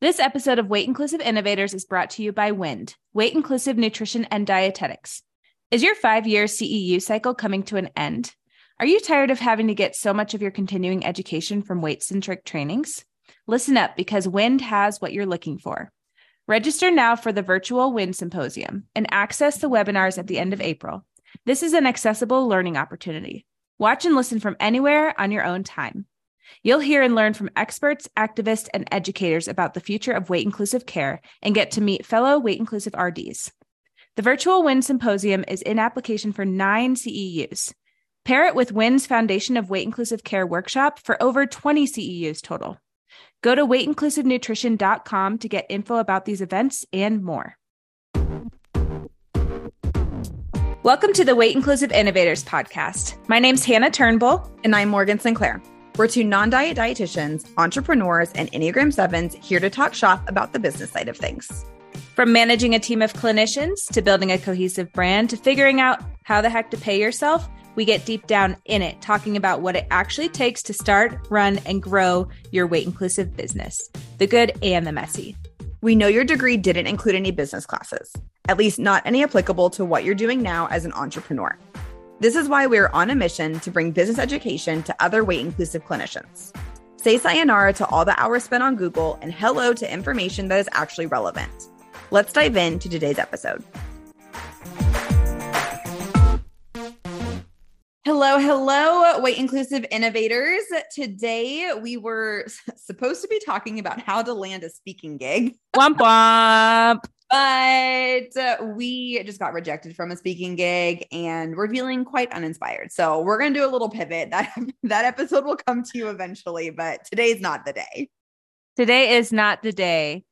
This episode of Weight Inclusive Innovators is brought to you by WIND, Weight Inclusive Nutrition and Dietetics. Is your five year CEU cycle coming to an end? Are you tired of having to get so much of your continuing education from weight centric trainings? Listen up because WIND has what you're looking for. Register now for the virtual WIND Symposium and access the webinars at the end of April. This is an accessible learning opportunity. Watch and listen from anywhere on your own time. You'll hear and learn from experts, activists, and educators about the future of weight inclusive care and get to meet fellow weight inclusive RDs. The virtual WIND Symposium is in application for nine CEUs. Pair it with WIND's Foundation of Weight Inclusive Care workshop for over 20 CEUs total. Go to weightinclusivenutrition.com to get info about these events and more. Welcome to the Weight Inclusive Innovators podcast. My name's Hannah Turnbull. And I'm Morgan Sinclair. We're two non diet dietitians, entrepreneurs, and Enneagram 7s here to talk shop about the business side of things. From managing a team of clinicians to building a cohesive brand to figuring out how the heck to pay yourself, we get deep down in it, talking about what it actually takes to start, run, and grow your weight inclusive business the good and the messy. We know your degree didn't include any business classes, at least not any applicable to what you're doing now as an entrepreneur. This is why we're on a mission to bring business education to other weight inclusive clinicians. Say sayonara to all the hours spent on Google and hello to information that is actually relevant. Let's dive into today's episode. Hello, hello, weight inclusive innovators. Today we were supposed to be talking about how to land a speaking gig. Womp womp. But we just got rejected from a speaking gig and we're feeling quite uninspired. So we're going to do a little pivot. That that episode will come to you eventually, but today's not the day. Today is not the day.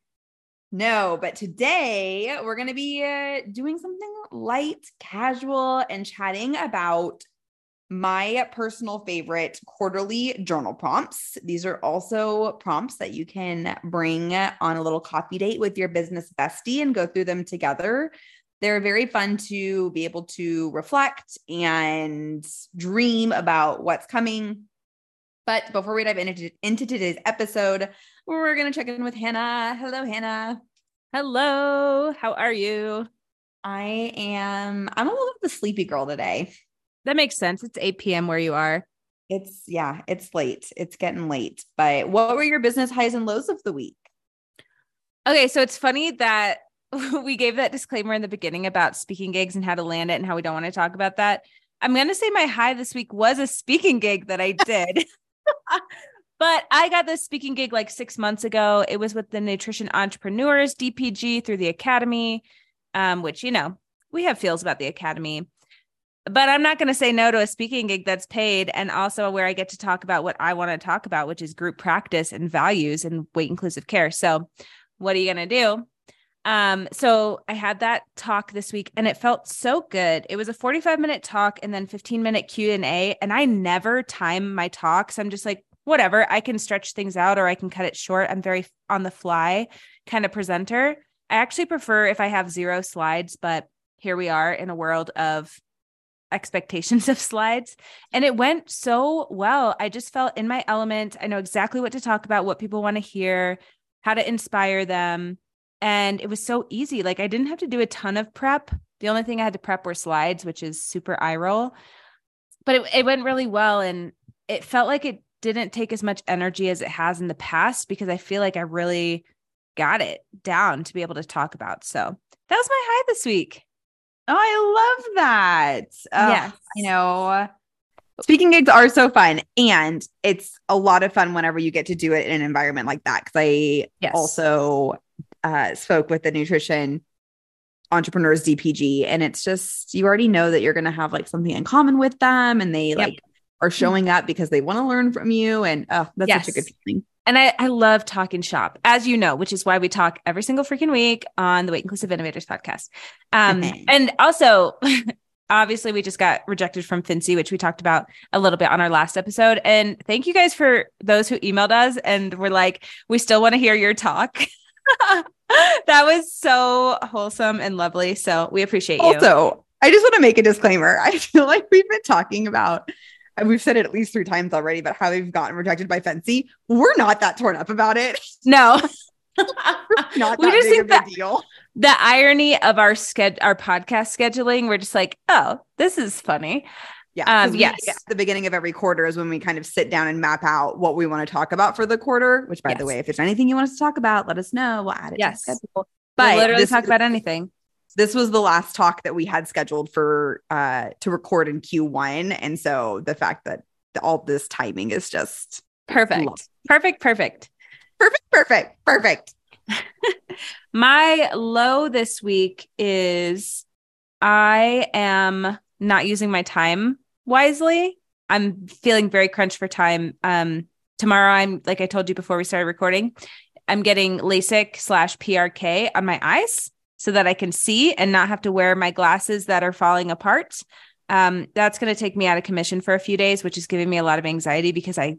No, but today we're going to be uh, doing something light, casual, and chatting about my personal favorite quarterly journal prompts. These are also prompts that you can bring on a little coffee date with your business bestie and go through them together. They're very fun to be able to reflect and dream about what's coming. But before we dive into, into today's episode, we're going to check in with Hannah. Hello, Hannah. Hello. How are you? I am, I'm a little bit of a sleepy girl today. That makes sense. It's 8 p.m. where you are. It's yeah, it's late. It's getting late. But what were your business highs and lows of the week? Okay, so it's funny that we gave that disclaimer in the beginning about speaking gigs and how to land it and how we don't want to talk about that. I'm going to say my high this week was a speaking gig that I did. but I got this speaking gig like 6 months ago. It was with the Nutrition Entrepreneurs DPG through the Academy um which you know, we have feels about the Academy but I'm not going to say no to a speaking gig that's paid and also where I get to talk about what I want to talk about, which is group practice and values and weight inclusive care. So, what are you going to do? Um, so I had that talk this week and it felt so good. It was a 45 minute talk and then 15 minute Q&A and I never time my talks. I'm just like whatever, I can stretch things out or I can cut it short. I'm very on the fly kind of presenter. I actually prefer if I have zero slides, but here we are in a world of expectations of slides and it went so well. I just felt in my element. I know exactly what to talk about, what people want to hear, how to inspire them. And it was so easy. Like I didn't have to do a ton of prep. The only thing I had to prep were slides, which is super eye roll. But it, it went really well. And it felt like it didn't take as much energy as it has in the past because I feel like I really got it down to be able to talk about. So that was my high this week. Oh, I love that. Oh, yes. You know, speaking gigs are so fun. And it's a lot of fun whenever you get to do it in an environment like that. Cause I yes. also uh, spoke with the nutrition entrepreneurs DPG. And it's just, you already know that you're going to have like something in common with them. And they yep. like are showing up because they want to learn from you. And oh, that's yes. such a good feeling. And I, I love talking shop, as you know, which is why we talk every single freaking week on the Weight Inclusive Innovators podcast. Um, and also, obviously, we just got rejected from FNCE, which we talked about a little bit on our last episode. And thank you guys for those who emailed us and were like, we still want to hear your talk. that was so wholesome and lovely. So we appreciate you. Also, I just want to make a disclaimer. I feel like we've been talking about we've said it at least three times already about how they've gotten rejected by FNCE. We're not that torn up about it. No. Not We that just big think of that- a deal. the irony of our sched our podcast scheduling, we're just like, oh, this is funny. Yeah. Um, we- yes. at the beginning of every quarter is when we kind of sit down and map out what we want to talk about for the quarter. Which, by the way, if there's anything you want us to talk about, let us know. We'll add it. Yes. To the schedule. But But literally talk about anything. This was the last talk that we had scheduled for uh to record in Q1 and so the fact that all this timing is just Perfect. Love. Perfect. Perfect. perfect perfect perfect My low this week is I am not using my time wisely. I'm feeling very crunched for time. Um, tomorrow, I'm like I told you before we started recording, I'm getting LASIK slash PRK on my eyes so that I can see and not have to wear my glasses that are falling apart. Um, that's going to take me out of commission for a few days, which is giving me a lot of anxiety because I,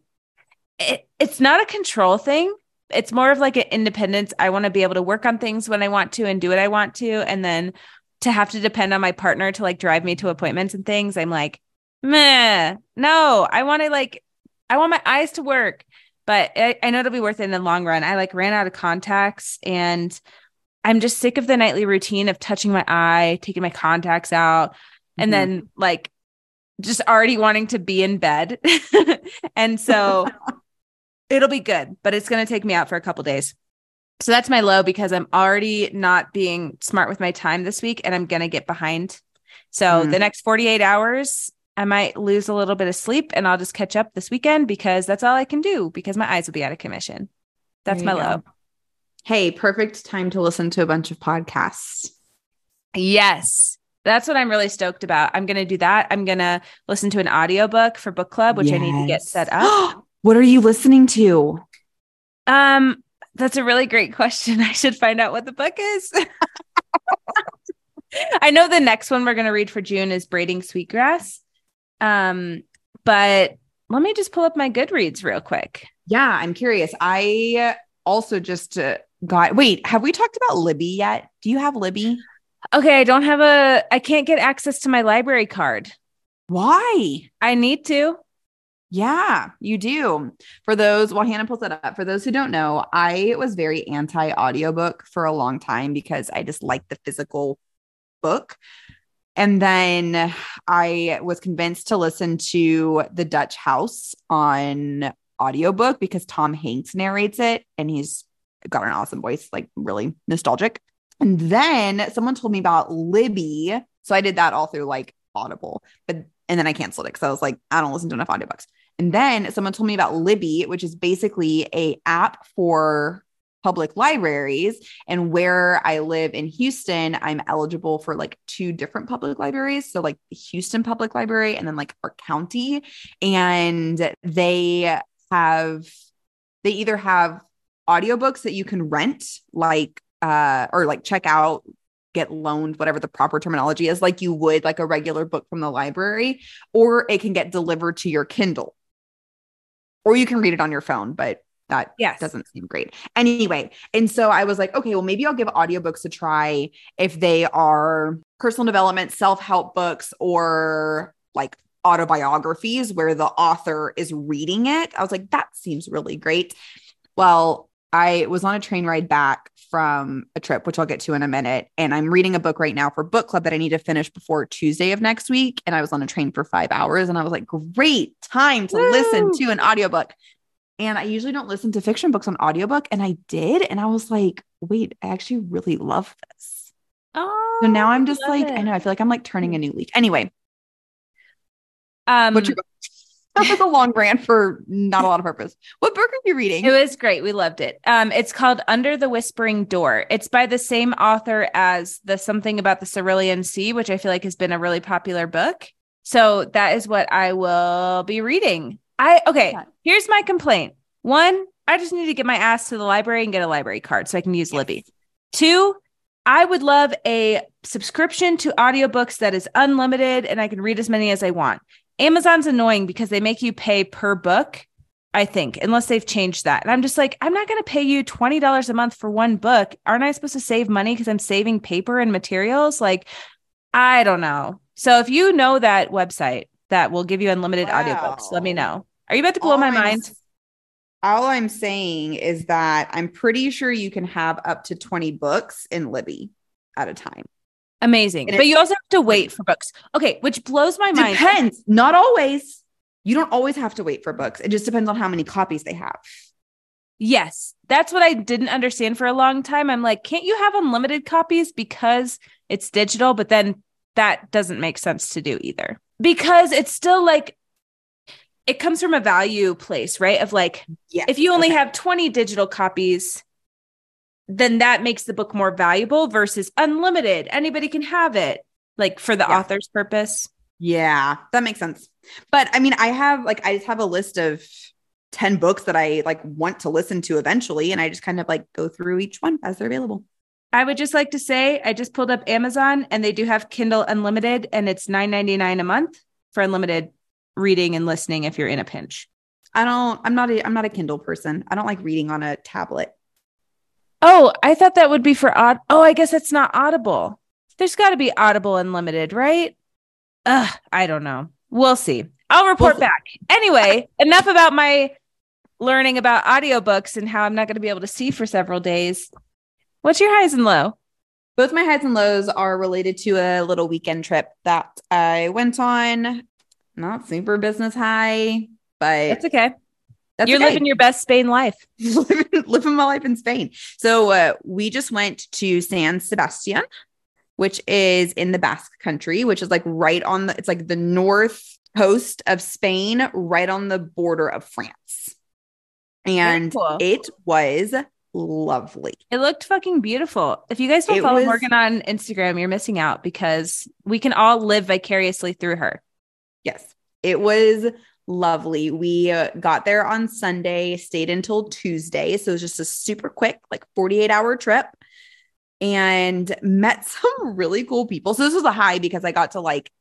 it, it's not a control thing it's more of like an independence. I want to be able to work on things when I want to and do what I want to. And then to have to depend on my partner to like drive me to appointments and things, I'm like, meh, no, I want to like, I want my eyes to work. But I, I know it'll be worth it in the long run. I like ran out of contacts and I'm just sick of the nightly routine of touching my eye, taking my contacts out, and Mhm. then like just already wanting to be in bed. and so it'll be good, but it's going to take me out for a couple days. So that's my low because I'm already not being smart with my time this week and I'm going to get behind. So Mm. the next 48 hours, I might lose a little bit of sleep and I'll just catch up this weekend because that's all I can do because my eyes will be out of commission. That's my you low. Hey perfect time to listen to a bunch of podcasts Yes. That's what I'm really stoked about. I'm going to do that. I'm going to listen to an audiobook for book club, which I need to get set up. what are you listening to Um, that's a really great question. I should find out what the book is. I know the next one we're going to read for June is Braiding Sweetgrass. Um, but let me just pull up my Goodreads real quick. yeah i'm curious i also just uh, got wait have we talked about libby yet do you have libby Okay, I don't have a I can't get access to my library card. why I need to. Yeah, you do. For those, while Hannah pulls that up, for those who don't know, I was very anti audiobook for a long time because I just liked the physical book. And then I was convinced to listen to The Dutch House on audiobook because Tom Hanks narrates it and he's got an awesome voice, like really nostalgic. And then someone told me about Libby. So I did that all through like Audible, but and then I canceled it because I was like, I don't listen to enough audiobooks. And then someone told me about Libby, which is basically a app for public libraries. And where I live in Houston, I'm eligible for like two different public libraries. So like Houston Public Library and then like our county. And they have they either have audiobooks that you can rent, like uh, or like check out, get loaned, whatever the proper terminology is, like you would like a regular book from the library, or it can get delivered to your Kindle. Or you can read it on your phone, but that Yes. doesn't seem great. Anyway, and so I was like, okay, well, maybe I'll give audiobooks a try if they are personal development, self-help books, or like autobiographies where the author is reading it. I was like, that seems really great. Well, I was on a train ride back from a trip, which I'll get to in a minute. And I'm reading a book right now for book club that I need to finish before Tuesday of next week. And I was on a train for five hours and I was like, great time to listen to an audiobook. And I usually don't listen to fiction books on audiobook. And I did. And I was like, wait, I actually really love this. Oh, So now I'm just like, it. I know, I feel like I'm like turning a new leaf. Anyway, Um, what's your was a long rant for not a lot of purpose. What book are you reading? It was great. We loved it. Um, it's called Under the Whispering Door. It's by the same author as the Something About the Cerulean Sea, which I feel like has been a really popular book. So that is what I will be reading. I okay. Here's my complaint. One, I just need to get my ass to the library and get a library card so I can use Libby. Two, I would love a subscription to audiobooks that is unlimited and I can read as many as I want. Amazon's annoying because they make you pay per book, I think, unless they've changed that. And I'm just like, I'm not going to pay you $20 a month for one book. Aren't I supposed to save money because I'm saving paper and materials? Like, I don't know. So if you know that website that will give you unlimited audiobooks, let me know. Are you about to blow my I'm mind? All I'm saying is that I'm pretty sure you can have up to 20 books in Libby at a time. Amazing. But you also have to wait for books. Okay, which blows my mind. Depends. Not always. You don't always have to wait for books. It just depends on how many copies they have. Yes, that's what I didn't understand for a long time. I'm like, can't you have unlimited copies because it's digital? But then that doesn't make sense to do either because it's still like, it comes from a value place, right? Of like, Yeah. if you only Okay. have 20 digital copies, then that makes the book more valuable versus unlimited. Anybody can have it, like for the Yeah. author's purpose. Yeah, that makes sense. But I mean, I have like I just have a list of 10 books that I like want to listen to eventually and I just kind of like go through each one as they're available. I would just like to say I just pulled up Amazon and they do have Kindle Unlimited and it's $9.99 a month for unlimited reading and listening if you're in a pinch. I don't I'm not a I'm not a Kindle person. I don't like reading on a tablet. Oh, I thought that would be for Aud. Oh, I guess it's not Audible. There's got to be Audible Unlimited, right? Ugh, I don't know. We'll see. I'll report We'll- back. Anyway, enough about my learning about audiobooks and how I'm not going to be able to see for several days. What's your highs and low? Both my highs and lows are related to a little weekend trip that I went on. Not super business high, but it's okay. That's You're okay. living your best Spain life. living, living my life in Spain. So uh, we just went to San Sebastian, which is in the Basque country, which is like right on the, it's like the north coast of Spain, right on the border of France. And cool. it was lovely. It looked fucking beautiful. If you guys don't It follow was- Morgan on Instagram, you're missing out because we can all live vicariously through her. Yes, it was lovely. We uh, got there on Sunday, stayed until Tuesday. So it was just a super quick, like 48 hour trip and met some really cool people. So this was a high because I got to like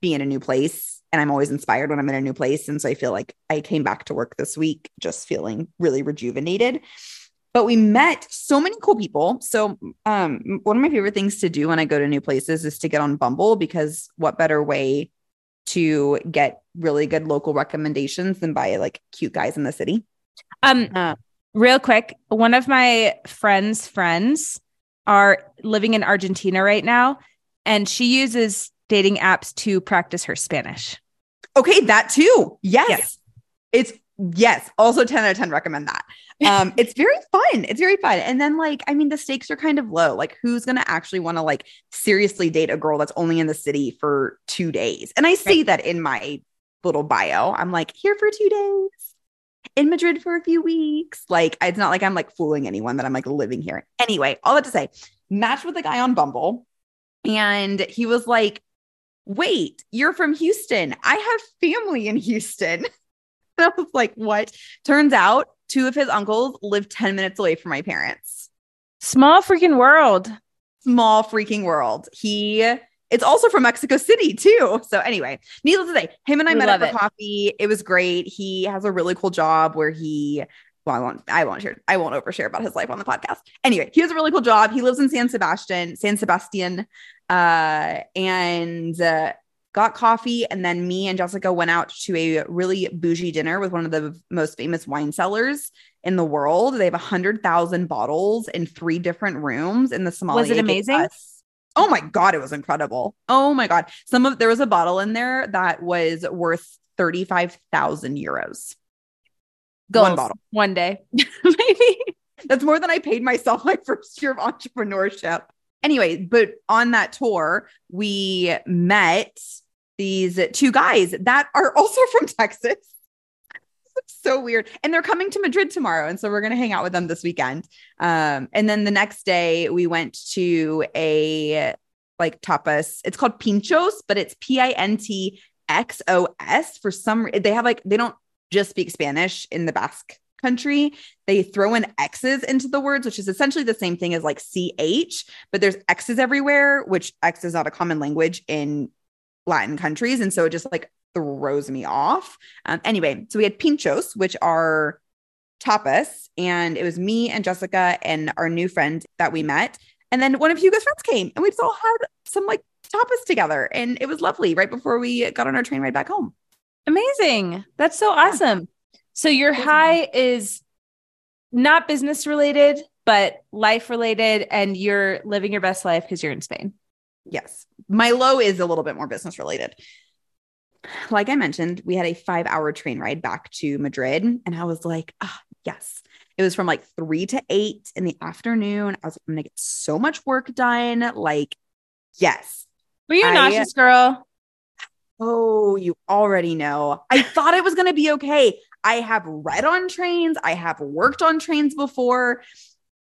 be in a new place and I'm always inspired when I'm in a new place. And so I feel like I came back to work this week just feeling really rejuvenated. But we met so many cool people. So um one of my favorite things to do when I go to new places is to get on Bumble because what better way to get really good local recommendations than by like cute guys in the city. Um, Uh, real quick, one of my friends' friends are living in Argentina right now, and she uses dating apps to practice her Spanish. Okay, that too. Yes. Yes. It's yes. Also 10 out of 10 recommend that. Um, it's very fun. It's very fun. And then like, I mean, the stakes are kind of low. Like, who's gonna actually want to like seriously date a girl that's only in the city for two days? And I say that in my little bio. I'm like, here for two days. In Madrid for a few weeks. Like, it's not like I'm like fooling anyone that I'm like living here. Anyway, all that to say, matched with a guy on Bumble, and he was like, wait, you're from Houston. I have family in Houston. I was like, what? Turns out two of his uncles live 10 minutes away from my parents. Small freaking world. Small freaking world. He it's also from Mexico City too. So anyway, needless to say, him and I We met up for it. coffee. It was great. He has a really cool job where he well, I won't I won't share I won't overshare about his life on the podcast. Anyway, he has a really cool job. He lives in San Sebastian, San Sebastian. Uh and uh got coffee and then me and Jessica went out to a really bougie dinner with one of the most famous wine cellars in the world. They have a hundred thousand bottles in three different rooms in the sommelier. Was it amazing? Oh my god, it was incredible. Oh my god. Some of there was a bottle in there that was worth 35,000 euros. Goals. One bottle. One day. Maybe. That's more than I paid myself my first year of entrepreneurship. Anyway, but on that tour, we met these two guys that are also from Texas. So weird. And they're coming to Madrid tomorrow. And so we're going to hang out with them this weekend. Um, and then the next day, we went to a like tapas. It's called Pinchos, but it's P I N T X O S. For some, they have like, they don't just speak Spanish in the Basque country. They throw in X's into the words, which is essentially the same thing as like CH, but there's X's everywhere, which X is not a common language in Latin countries. And so it just like throws me off. Um, anyway, so we had pinchos, which are tapas, and it was me and Jessica and our new friend that we met. And then one of Hugo's friends came and we just all had some like tapas together. And it was lovely right before we got on our train ride back home. Amazing. That's so awesome. So your high is not business related, but life related, and you're living your best life because you're in Spain. Yes. My low is a little bit more business related. Like I mentioned, we had a five hour train ride back to Madrid, and I was like, ah, yes. It was from like three to eight in the afternoon. I was like, I'm gonna get so much work done. Like, yes. Were you a I- nauseous girl? Oh, you already know. I thought it was going to be okay. I have read on trains, I have worked on trains before.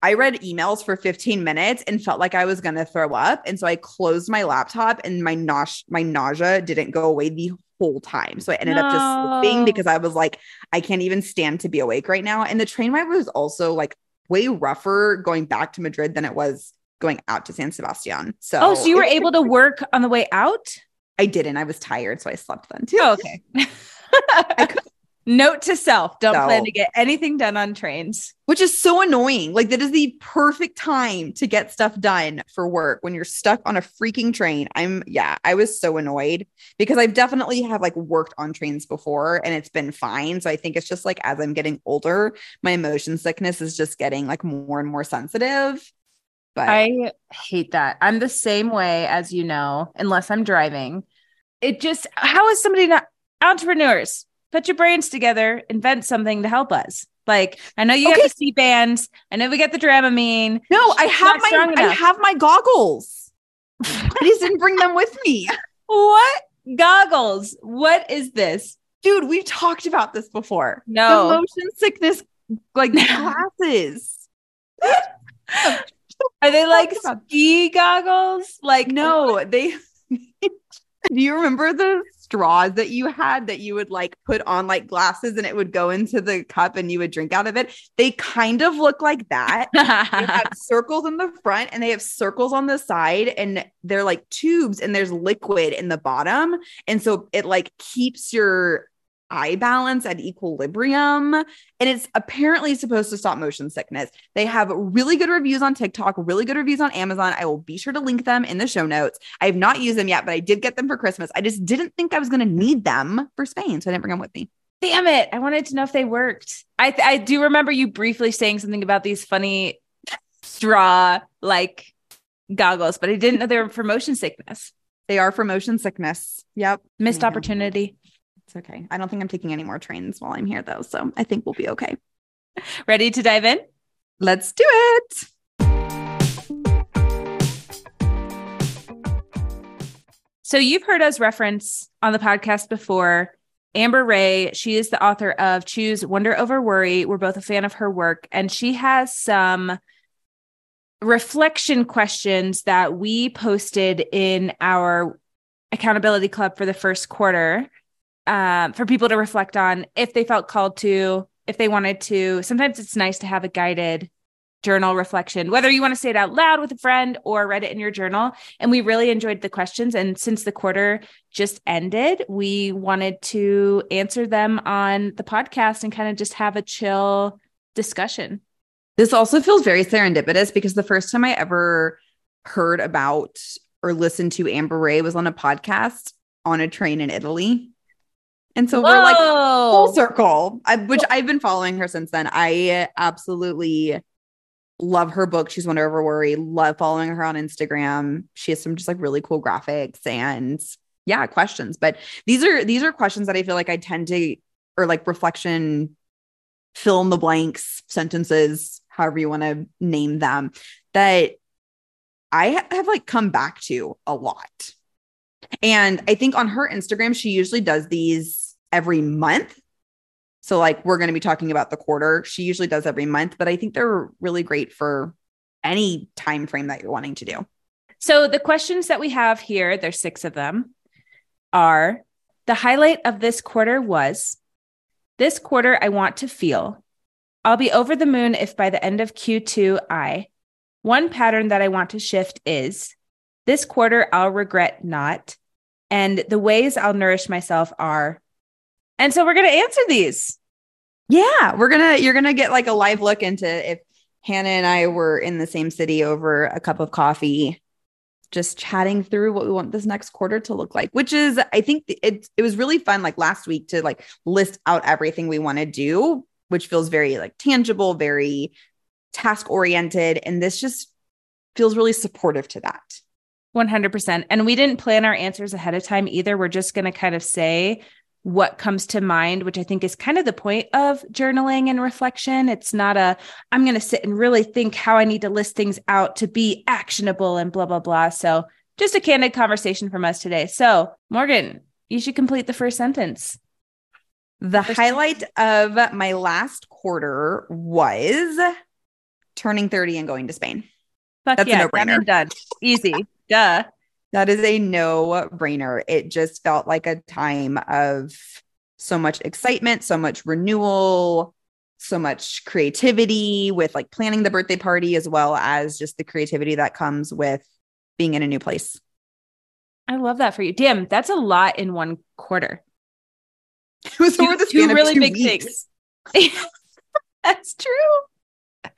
I read emails for 15 minutes and felt like I was going to throw up. And so I closed my laptop and my nausea, my nausea didn't go away the whole time. So I ended up just sleeping because I was like, I can't even stand to be awake right now. And the train ride was also like way rougher going back to Madrid than it was going out to San Sebastian. So, Oh, so you were able to work on the way out? I didn't. I was tired. So I slept then too. Oh, okay. I could- Note to self don't plan to get anything done on trains. which is so annoying. Like that is the perfect time to get stuff done for work when you're stuck on a freaking train. I'm yeah, I was so annoyed because I've definitely have like worked on trains before and it's been fine. So I think it's just like as I'm getting older, my motion sickness is just getting like more and more sensitive. But I hate that. I'm the same way as you know, unless I'm driving. It just, how is somebody not entrepreneurs? Put your brains together, invent something to help us. Like, I know you Okay. got the Sea-Bands. I know we got the Dramamine. no, I have my I have my goggles. I just didn't bring them with me. What goggles? What is this? Dude, we've talked about this before. No. The motion sickness like glasses. Are they like ski goggles? Like, No, they. Do you remember the straws that you had that you would like put on like glasses and it would go into the cup and you would drink out of it? They kind of look like that. They have circles in the front and they have circles on the side and they're like tubes and there's liquid in the bottom. And so it like keeps your eye balance at equilibrium and it's apparently supposed to stop motion sickness. They have really good reviews on TikTok, really good reviews on Amazon. I will be sure to link them in the show notes. I have not used them yet, but I did get them for Christmas. I just didn't think I was going to need them for Spain, so I didn't bring them with me. Damn it. I wanted to know if they worked. I I do remember you briefly saying something about these funny straw like goggles, but I didn't know they were for motion sickness. They are for motion sickness. Yep. Missed Yeah. opportunity. It's okay. I don't think I'm taking any more trains while I'm here though, so I think we'll be okay. Ready to dive in? Let's do it. So you've heard us reference on the podcast before Amber Rae. She is the author of Choose Wonder Over Worry. We're both a fan of her work, and she has some reflection questions that we posted in our accountability club for the first quarter um, for people to reflect on if they felt called to, if they wanted to. Sometimes it's nice to have a guided journal reflection, whether you want to say it out loud with a friend or read it in your journal. And we really enjoyed the questions. And since the quarter just ended, we wanted to answer them on the podcast and kind of just have a chill discussion. This also feels very serendipitous because the first time I ever heard about or listened to Amber Rae was on a podcast on a train in Italy. And so we're like full circle, I, which I've been following her since then. I absolutely love her book. Choose Wonder Over Worry. Love following her on Instagram. She has some just like really cool graphics and yeah, questions. But these are these are questions that I feel like I tend to or like reflection, fill in the blanks, sentences, however you want to name them, that I have like come back to a lot. And I think on her Instagram, she usually does these every month. So, like, we're going to be talking about the quarter. She usually does every month, but I think they're really great for any time frame that you're wanting to do. So the questions that we have here, there's six of them, are the highlight of this quarter was this quarter I want to feel. I'll be over the moon if by the end of Q2 I. One pattern that I want to shift is this quarter I'll regret not. And the ways I'll nourish myself are. And so we're going to answer these. Yeah, we're gonna you're gonna get like a live look into if Hannah and I were in the same city over a cup of coffee, just chatting through what we want this next quarter to look like, which is, I think it, it was really fun like last week to like list out everything we want to do, which feels very like tangible, very task oriented. And this just feels really supportive to that. 100%. And we didn't plan our answers ahead of time either. We're just going to kind of say what comes to mind, which I think is kind of the point of journaling and reflection. It's not a, I'm going to sit and really think how I need to list things out to be actionable and blah, blah, blah. So just a candid conversation from us today. So, Morgan, you should complete the first sentence. The first highlight sentence. of my last quarter was turning 30 and going to Spain. Fuck That's yeah, a no-brainer. Done, done. Easy. Duh. That is a no brainer. It just felt like a time of so much excitement, so much renewal, so much creativity with like planning the birthday party, as well as just the creativity that comes with being in a new place. I love that for you. Damn, that's a lot in one quarter. It was over the span two really two big weeks. things. that's true.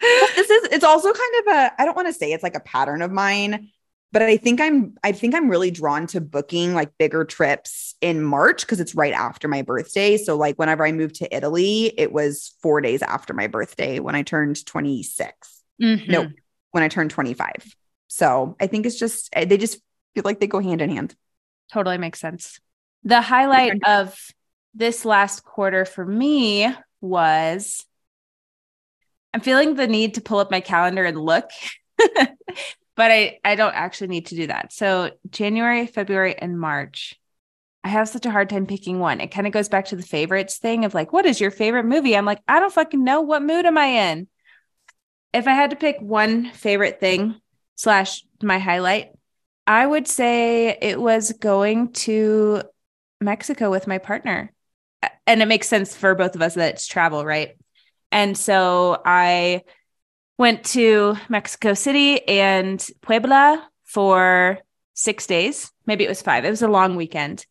This is it's also kind of a I don't want to say it's like a pattern of mine, but I think I'm I think I'm really drawn to booking like bigger trips in March because it's right after my birthday. So like whenever I moved to Italy, it was 4 days after my birthday when I turned 26. Mm-hmm. No, when I turned 25. So I think it's just eh, they just feel like they go hand in hand. Totally makes sense. The highlight of this last quarter for me was I'm feeling the need to pull up my calendar and look but I I don't actually need to do that. So January, February, and March. I have such a hard time picking one. It kind of goes back to the favorites thing of like, what is your favorite movie? I'm like, I don't fucking know. What mood am I in? If I had to pick one favorite thing slash my highlight, I would say it was going to Mexico with my partner. And it makes sense for both of us that it's travel, right? And so I went to Mexico City and Puebla for six days. Maybe it was five. It was a long weekend.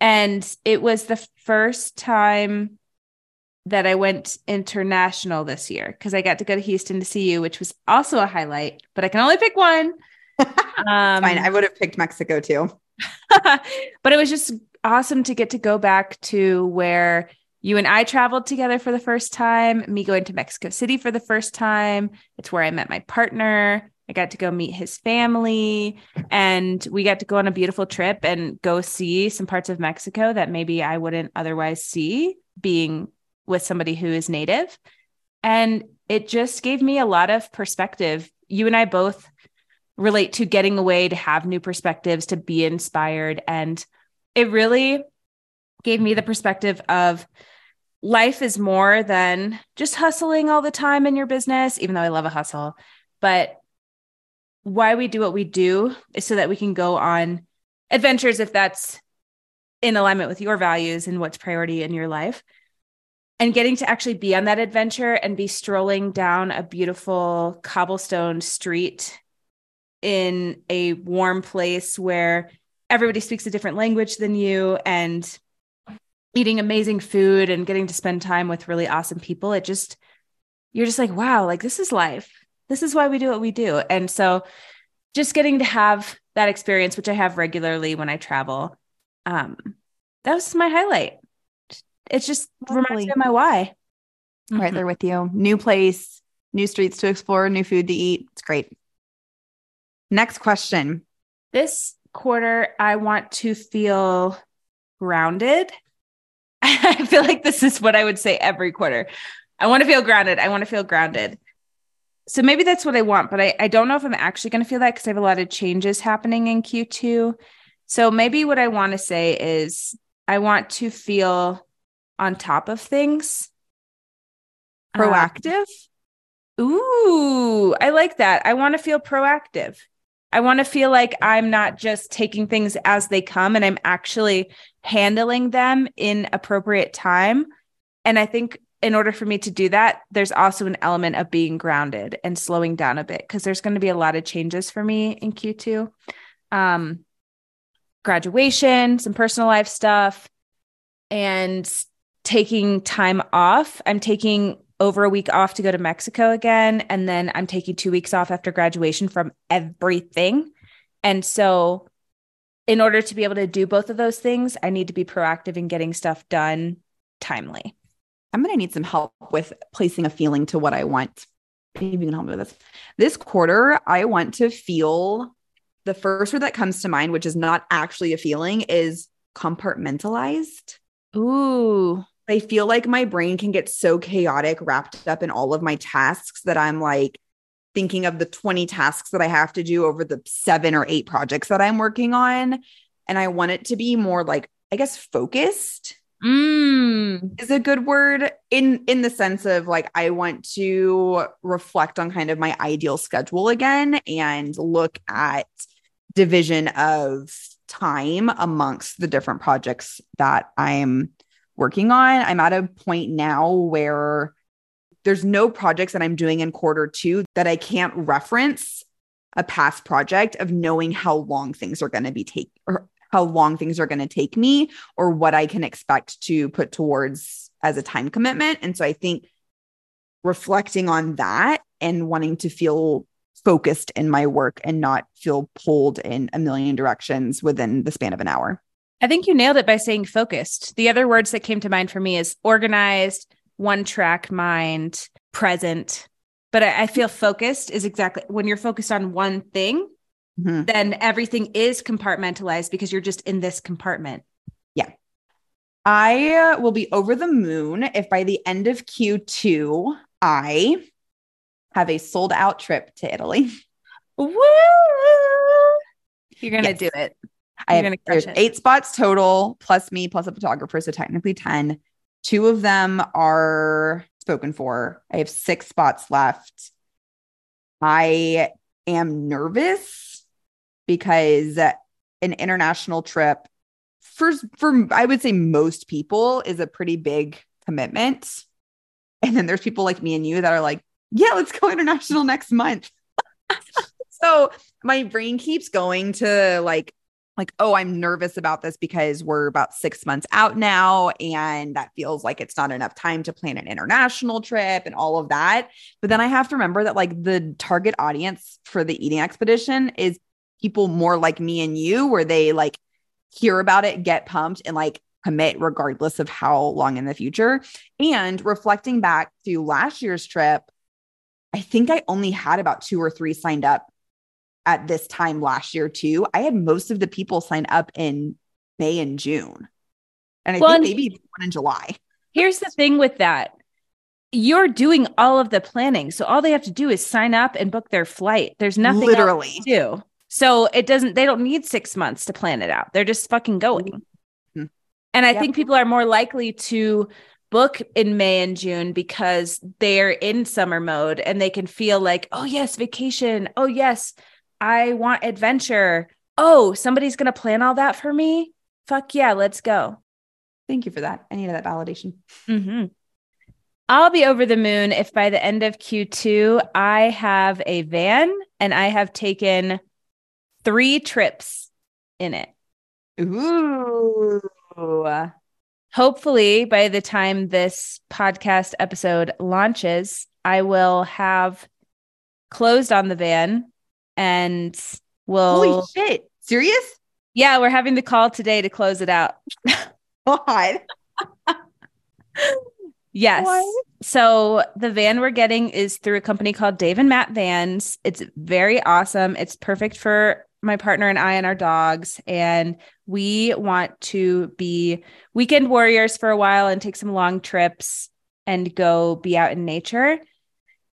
And it was the first time that I went international this year because I got to go to Houston to see you, which was also a highlight, but I can only pick one. um, Fine. I would have picked Mexico too. but it was just awesome to get to go back to where you and I traveled together for the first time, me going to Mexico City for the first time. It's where I met my partner. I got to go meet his family and we got to go on a beautiful trip and go see some parts of Mexico that maybe I wouldn't otherwise see being with somebody who is native. And it just gave me a lot of perspective. You and I both relate to getting away to have new perspectives, to be inspired. And it really gave me the perspective of life is more than just hustling all the time in your business, even though I love a hustle. But why we do what we do is so that we can go on adventures if that's in alignment with your values and what's priority in your life. And getting to actually be on that adventure and be strolling down a beautiful cobblestone street in a warm place where everybody speaks a different language than you and eating amazing food and getting to spend time with really awesome people it just you're just like wow like this is life. This is why we do what we do. And so just getting to have that experience which i have regularly when i travel um that was my highlight. It's just Lovely. reminds me of my why. Mm-hmm. right there with you. New place new streets to explore new food to eat. It's great. Next question. This quarter i want to feel grounded I feel like this is what I would say every quarter. I want to feel grounded. I want to feel grounded. So maybe that's what I want, but I, I don't know if I'm actually going to feel that because I have a lot of changes happening in Q2. So maybe what I want to say is I want to feel on top of things. Proactive. Um, ooh, I like that. I want to feel proactive. I want to feel like I'm not just taking things as they come and I'm actually handling them in appropriate time. And I think in order for me to do that, there's also an element of being grounded and slowing down a bit because there's going to be a lot of changes for me in Q2. Um, graduation, some personal life stuff, and taking time off. I'm taking over a week off to go to Mexico again. And then I'm taking two weeks off after graduation from everything. And so, in order to be able to do both of those things, I need to be proactive in getting stuff done timely. I'm going to need some help with placing a feeling to what I want. Maybe you can help me with this. This quarter, I want to feel the first word that comes to mind, which is not actually a feeling, is compartmentalized. Ooh. I feel like my brain can get so chaotic wrapped up in all of my tasks that I'm like thinking of the 20 tasks that I have to do over the seven or eight projects that I'm working on. And I want it to be more like, I guess, focused. Mm. is a good word in in the sense of like I want to reflect on kind of my ideal schedule again and look at division of time amongst the different projects that I'm working on. I'm at a point now where there's no projects that I'm doing in quarter 2 that I can't reference a past project of knowing how long things are going to be take or how long things are going to take me or what I can expect to put towards as a time commitment. And so I think reflecting on that and wanting to feel focused in my work and not feel pulled in a million directions within the span of an hour. I think you nailed it by saying focused. The other words that came to mind for me is organized, one track mind, present. But I, I feel focused is exactly when you're focused on one thing, mm-hmm. then everything is compartmentalized because you're just in this compartment. Yeah. I uh, will be over the moon if by the end of Q2, I have a sold out trip to Italy. Woo! You're going to yes. do it. I have there's eight spots total, plus me, plus a photographer. So technically 10. Two of them are spoken for. I have six spots left. I am nervous because an international trip for for I would say most people is a pretty big commitment. And then there's people like me and you that are like, yeah, let's go international next month. so my brain keeps going to like like, oh, I'm nervous about this because we're about six months out now. And that feels like it's not enough time to plan an international trip and all of that. But then I have to remember that, like, the target audience for the eating expedition is people more like me and you, where they like hear about it, get pumped, and like commit regardless of how long in the future. And reflecting back to last year's trip, I think I only had about two or three signed up at this time last year too. I had most of the people sign up in May and June. And I well, think maybe one in July. Here's the thing with that. You're doing all of the planning. So all they have to do is sign up and book their flight. There's nothing literally to do. So it doesn't, they don't need six months to plan it out. They're just fucking going. Mm-hmm. And I yep. think people are more likely to book in May and June because they're in summer mode and they can feel like, oh, yes, vacation. Oh, yes, I want adventure. Oh, somebody's going to plan all that for me. Fuck yeah, let's go. Thank you for that. I needed that validation. Mm-hmm. I'll be over the moon if by the end of Q2, I have a van and I have taken three trips in it. Ooh hopefully by the time this podcast episode launches, I will have closed on the van and we'll. Holy shit. Serious? Yeah, we're having the call today to close it out. God. yes. What? So the van we're getting is through a company called Dave and Matt Vans. It's very awesome. It's perfect for my partner and I and our dogs. And we want to be weekend warriors for a while and take some long trips and go be out in nature.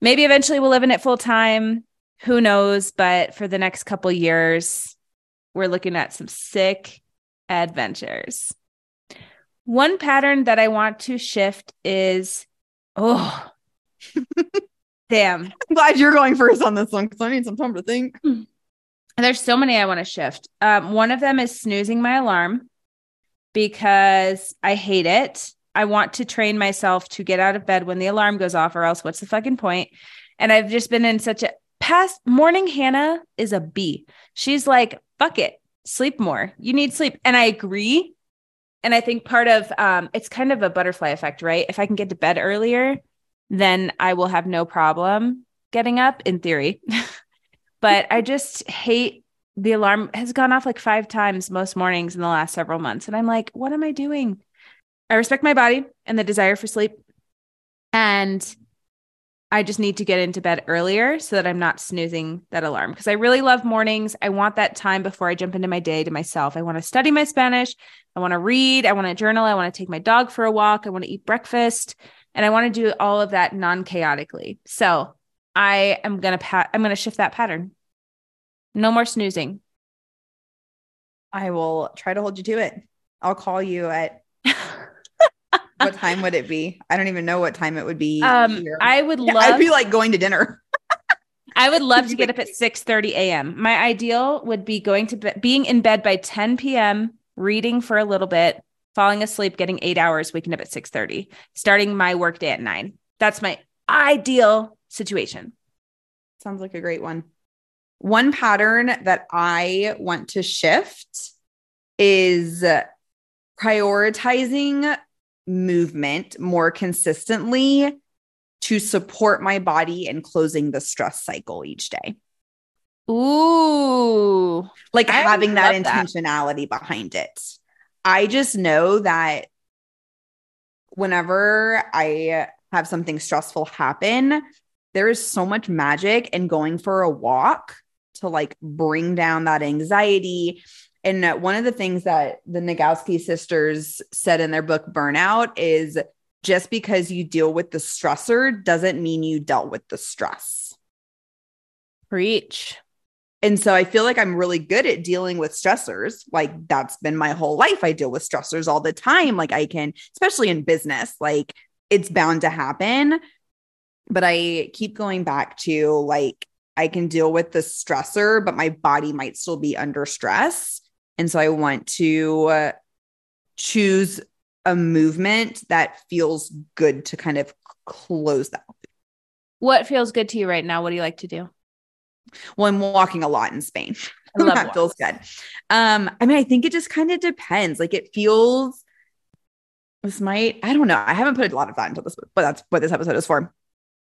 Maybe eventually we'll live in it full time. Who knows? But for the next couple years, we're looking at some sick adventures. One pattern that I want to shift is oh, damn. I'm glad you're going first on this one because I need some time to think. And there's so many I want to shift. Um, one of them is snoozing my alarm because I hate it. I want to train myself to get out of bed when the alarm goes off, or else what's the fucking point? And I've just been in such a past morning. Hannah is a B. She's like, fuck it, sleep more. You need sleep. And I agree. And I think part of um, it's kind of a butterfly effect, right? If I can get to bed earlier, then I will have no problem getting up in theory. but I just hate the alarm has gone off like five times most mornings in the last several months. And I'm like, what am I doing? I respect my body and the desire for sleep. And I just need to get into bed earlier so that I'm not snoozing that alarm because I really love mornings. I want that time before I jump into my day to myself. I want to study my Spanish. I want to read. I want to journal. I want to take my dog for a walk. I want to eat breakfast. And I want to do all of that non chaotically. So I am going to pat, I'm going to shift that pattern. No more snoozing. I will try to hold you to it. I'll call you at what time would it be? I don't even know what time it would be. Um, here. I would love. I'd be like going to dinner. I would love to get up at 6 30 a.m. My ideal would be going to be- being in bed by 10 p.m., reading for a little bit, falling asleep, getting eight hours, waking up at 6 30, starting my workday at nine. That's my ideal situation. Sounds like a great one. One pattern that I want to shift is prioritizing movement more consistently to support my body in closing the stress cycle each day. Ooh, like I having that intentionality that. behind it. I just know that whenever I have something stressful happen, there is so much magic in going for a walk to like bring down that anxiety and uh, one of the things that the Nagoski sisters said in their book Burnout is just because you deal with the stressor doesn't mean you dealt with the stress. Preach. And so I feel like I'm really good at dealing with stressors. Like that's been my whole life. I deal with stressors all the time. Like I can, especially in business, like it's bound to happen. But I keep going back to like, I can deal with the stressor, but my body might still be under stress. And so I want to uh, choose a movement that feels good to kind of close that. What feels good to you right now? What do you like to do? Well, I'm walking a lot in Spain. I love that feels good. Um, I mean, I think it just kind of depends. Like it feels this might, I don't know. I haven't put a lot of thought into this, but that's what this episode is for.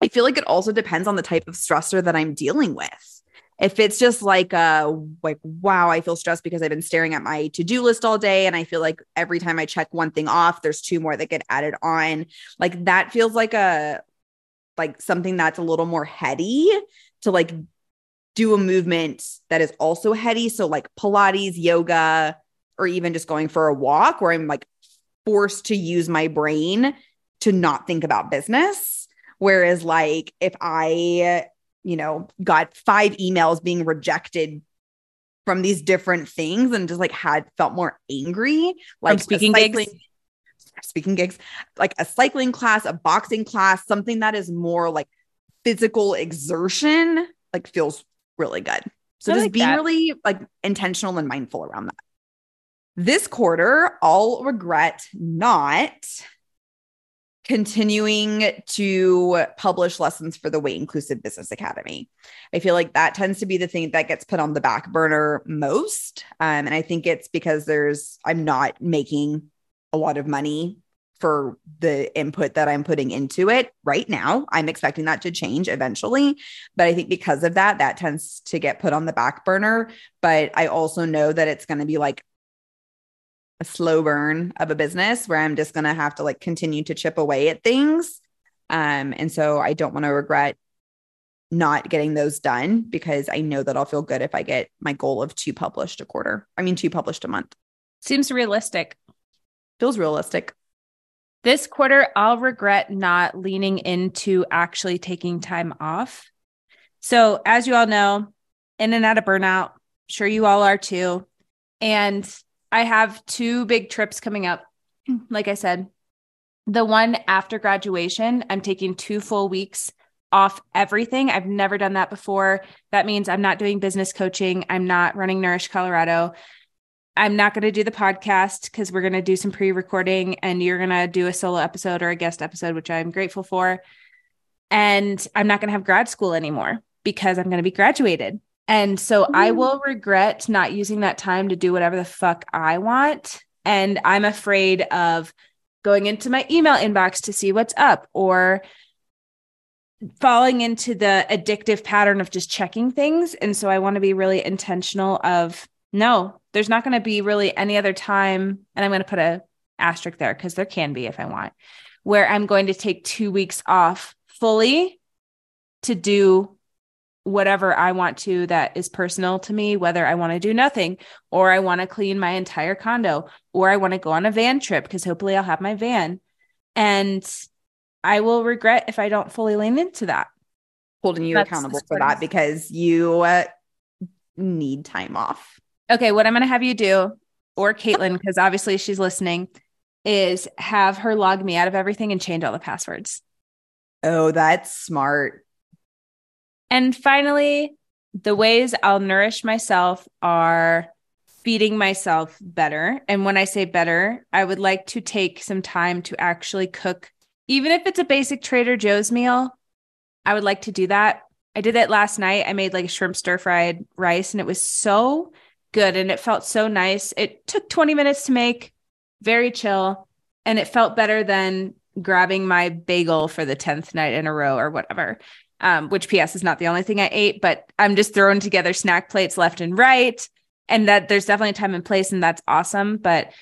I feel like it also depends on the type of stressor that I'm dealing with if it's just like uh like wow i feel stressed because i've been staring at my to-do list all day and i feel like every time i check one thing off there's two more that get added on. Like that feels like a like something that's a little more heady to like do a movement that is also heady. So like pilates yoga or even just going for a walk where i'm like forced to use my brain to not think about business. Whereas like if i you know, got five emails being rejected from these different things and just like had felt more angry. Like from speaking cycling, gigs. Speaking gigs, like a cycling class, a boxing class, something that is more like physical exertion, like feels really good. So I just like being that. really like intentional and mindful around that. This quarter, I'll regret not continuing to publish lessons for the Weight Inclusive Business Academy. I feel like that tends to be the thing that gets put on the back burner most. Um, and I think it's because there's, I'm not making a lot of money for the input that I'm putting into it right now. I'm expecting that to change eventually. But I think because of that, that tends to get put on the back burner. But I also know that it's going to be like a slow burn of a business where I'm just going to have to like continue to chip away at things. Um, and so I don't want to regret not getting those done because I know that I'll feel good if I get my goal of two published a quarter. I mean, two published a month. Seems realistic. Feels realistic. This quarter, I'll regret not leaning into actually taking time off. So, as you all know, in and out of burnout, sure you all are too. And I have two big trips coming up. Like I said, the one after graduation, I'm taking two full weeks off everything. I've never done that before. That means I'm not doing business coaching. I'm not running NourishED Colorado. I'm not going to do the podcast because we're going to do some pre recording and you're going to do a solo episode or a guest episode, which I'm grateful for. And I'm not going to have grad school anymore because I'm going to be graduated. And so mm. I will regret not using that time to do whatever the fuck I want. And I'm afraid of going into my email inbox to see what's up or falling into the addictive pattern of just checking things. And so I want to be really intentional of no, there's not going to be really any other time. And I'm going to put a asterisk there because there can be if I want, where I'm going to take two weeks off fully to do whatever I want to that is personal to me, whether I want to do nothing or I want to clean my entire condo or I want to go on a van trip because hopefully I'll have my van. And I will regret if I don't fully lean into that. Holding you That's accountable for that because you uh, need time off. Okay, what I'm going to have you do, or Caitlin, because obviously she's listening, is have her log me out of everything and change all the passwords. Oh, that's smart. And finally, the ways I'll nourish myself are feeding myself better. And when I say better, I would like to take some time to actually cook, even if it's a basic Trader Joe's meal. I would like to do that. I did it last night. I made like a shrimp stir fried rice and it was so good and it felt so nice. It took 20 minutes to make, very chill, and it felt better than grabbing my bagel for the 10th night in a row or whatever um, which PS is not the only thing I ate, but I'm just throwing together snack plates left and right. And that there's definitely a time and place, and that's awesome. But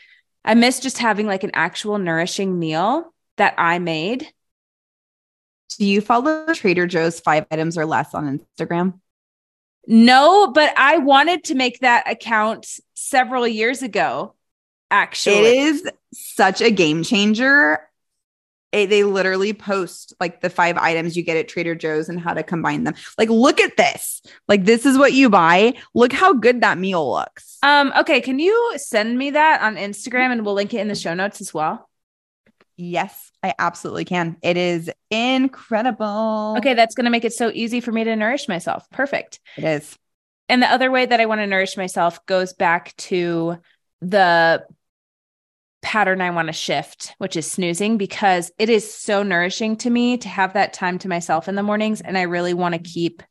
I miss just having like an actual nourishing meal that I made. Do you follow Trader Joe's five items or less on Instagram? No, but I wanted to make that account several years ago. Actually, it is such a game changer it, they literally post like the five items you get at Trader Joe's and how to combine them. Like, look at this. Like, this is what you buy. Look how good that meal looks. Um, okay. Can you send me that on Instagram and we'll link it in the show notes as well? Yes, I absolutely can. It is incredible. Okay, that's going to make it so easy for me to nourish myself. Perfect. It is. And the other way that I want to nourish myself goes back to the pattern I want to shift, which is snoozing, because it is so nourishing to me to have that time to myself in the mornings. And I really want to keep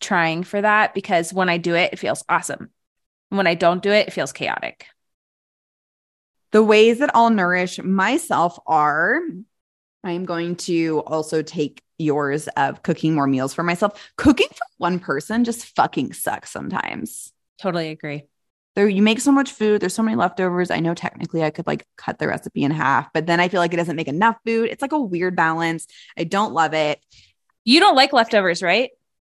trying for that because when I do it, it feels awesome. when I don't do it, it feels chaotic. The ways that I'll nourish myself are I'm going to also take yours of cooking more meals for myself. Cooking for one person just fucking sucks sometimes. Totally agree there you make so much food there's so many leftovers. I know technically i could like cut the recipe in half but then i feel like it doesn't make enough food. It's like a weird balance. I don't love it. You don't like leftovers right?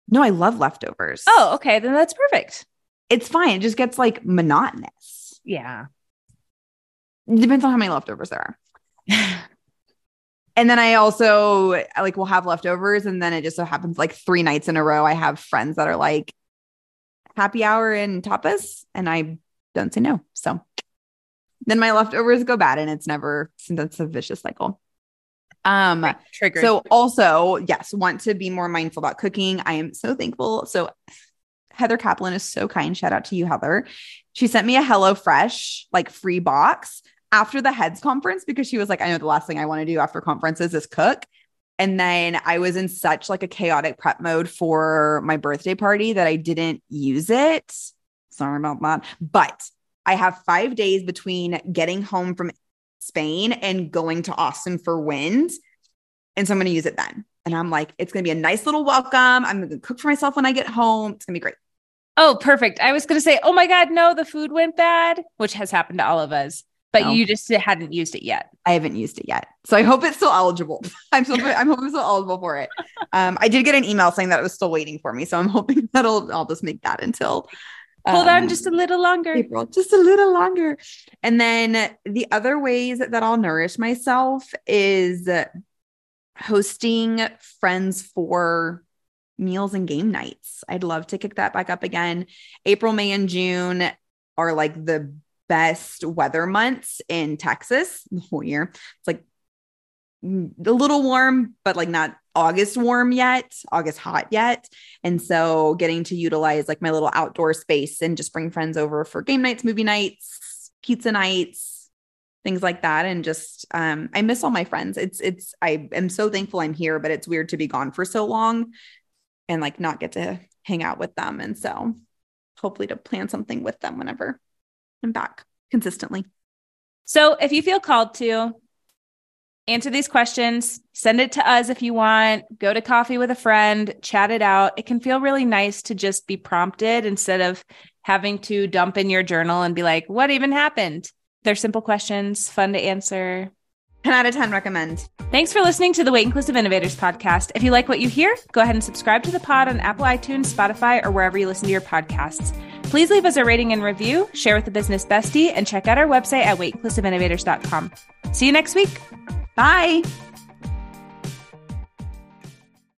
No i love leftovers. Oh okay. Then that's perfect. It's fine. It just gets like monotonous. Yeah. It depends on how many leftovers there are. And then I also like will have leftovers, and then it just so happens like three nights in a row, I have friends that are like, happy hour and tapas and I don't say no. So then my leftovers go bad and it's never since that's a vicious cycle. Um Triggered. so also, yes, want to be more mindful about cooking. I am so thankful. So Heather Kaplan is so kind. Shout out to you, Heather. She sent me a HelloFresh like free box after the heads conference because she was like, I know the last thing I want to do after conferences is cook. And then I was in such like a chaotic prep mode for my birthday party that I didn't use it. Sorry about that. But I have five days between getting home from Spain and going to Austin for WIND. And so I'm going to use it then. And I'm like, it's going to be a nice little welcome. I'm going to cook for myself when I get home. It's going to be great. Oh, perfect. I was going to say, oh my God, no, the food went bad, which has happened to all of us but no. you just hadn't used it yet. I haven't used it yet, so I hope it's still eligible. I'm still I'm hoping it's still eligible for it. Um, I did get an email saying that it was still waiting for me, so I'm hoping that'll I'll just make that until. Hold um, on just a little longer. April, just a little longer. And then the other ways that I'll nourish myself is hosting friends for meals and game nights. I'd love to kick that back up again. April, May, and June are like the best weather months in Texas the whole year. It's like a little warm, but like not August warm yet, August hot yet. And so getting to utilize like my little outdoor space and just bring friends over for game nights, movie nights, pizza nights, things like that. And just um I miss all my friends. It's it's I am so thankful I'm here, but it's weird to be gone for so long and like not get to hang out with them. And so hopefully to plan something with them whenever and back consistently. So if you feel called to, Answer these questions, send it to us if you want, go to coffee with a friend, chat it out. It can feel really nice to just be prompted instead of having to dump in your journal and be like, what even happened? They're simple questions, fun to answer. 10 out of 10 recommend. Thanks for listening to the Weight Inclusive Innovators podcast. If you like what you hear, go ahead and subscribe to the pod on Apple iTunes, Spotify, or wherever you listen to your podcasts. Please leave us a rating and review, share with the business bestie, and check out our website at weightinclusiveinnovators.com. See you next week. Bye.